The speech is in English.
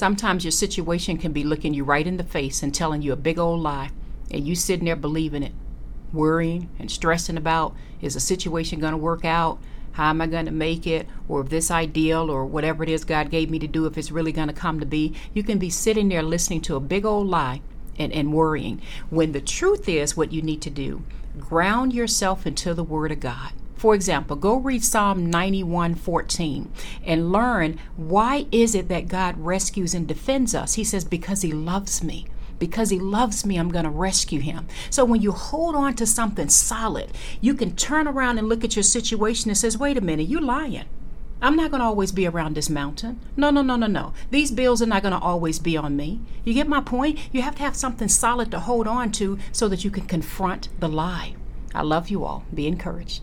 Sometimes your situation can be looking you right in the face and telling you a big old lie, and you sitting there believing it, worrying and stressing about is the situation going to work out? How am I going to make it? Or if this ideal or whatever it is God gave me to do, if it's really going to come to be. You can be sitting there listening to a big old lie and, and worrying. When the truth is what you need to do, ground yourself into the Word of God. For example, go read Psalm 91:14 and learn why is it that God rescues and defends us? He says because he loves me. Because he loves me, I'm going to rescue him. So when you hold on to something solid, you can turn around and look at your situation and says, "Wait a minute, you're lying. I'm not going to always be around this mountain. No, no, no, no, no. These bills are not going to always be on me. You get my point? You have to have something solid to hold on to so that you can confront the lie. I love you all. Be encouraged.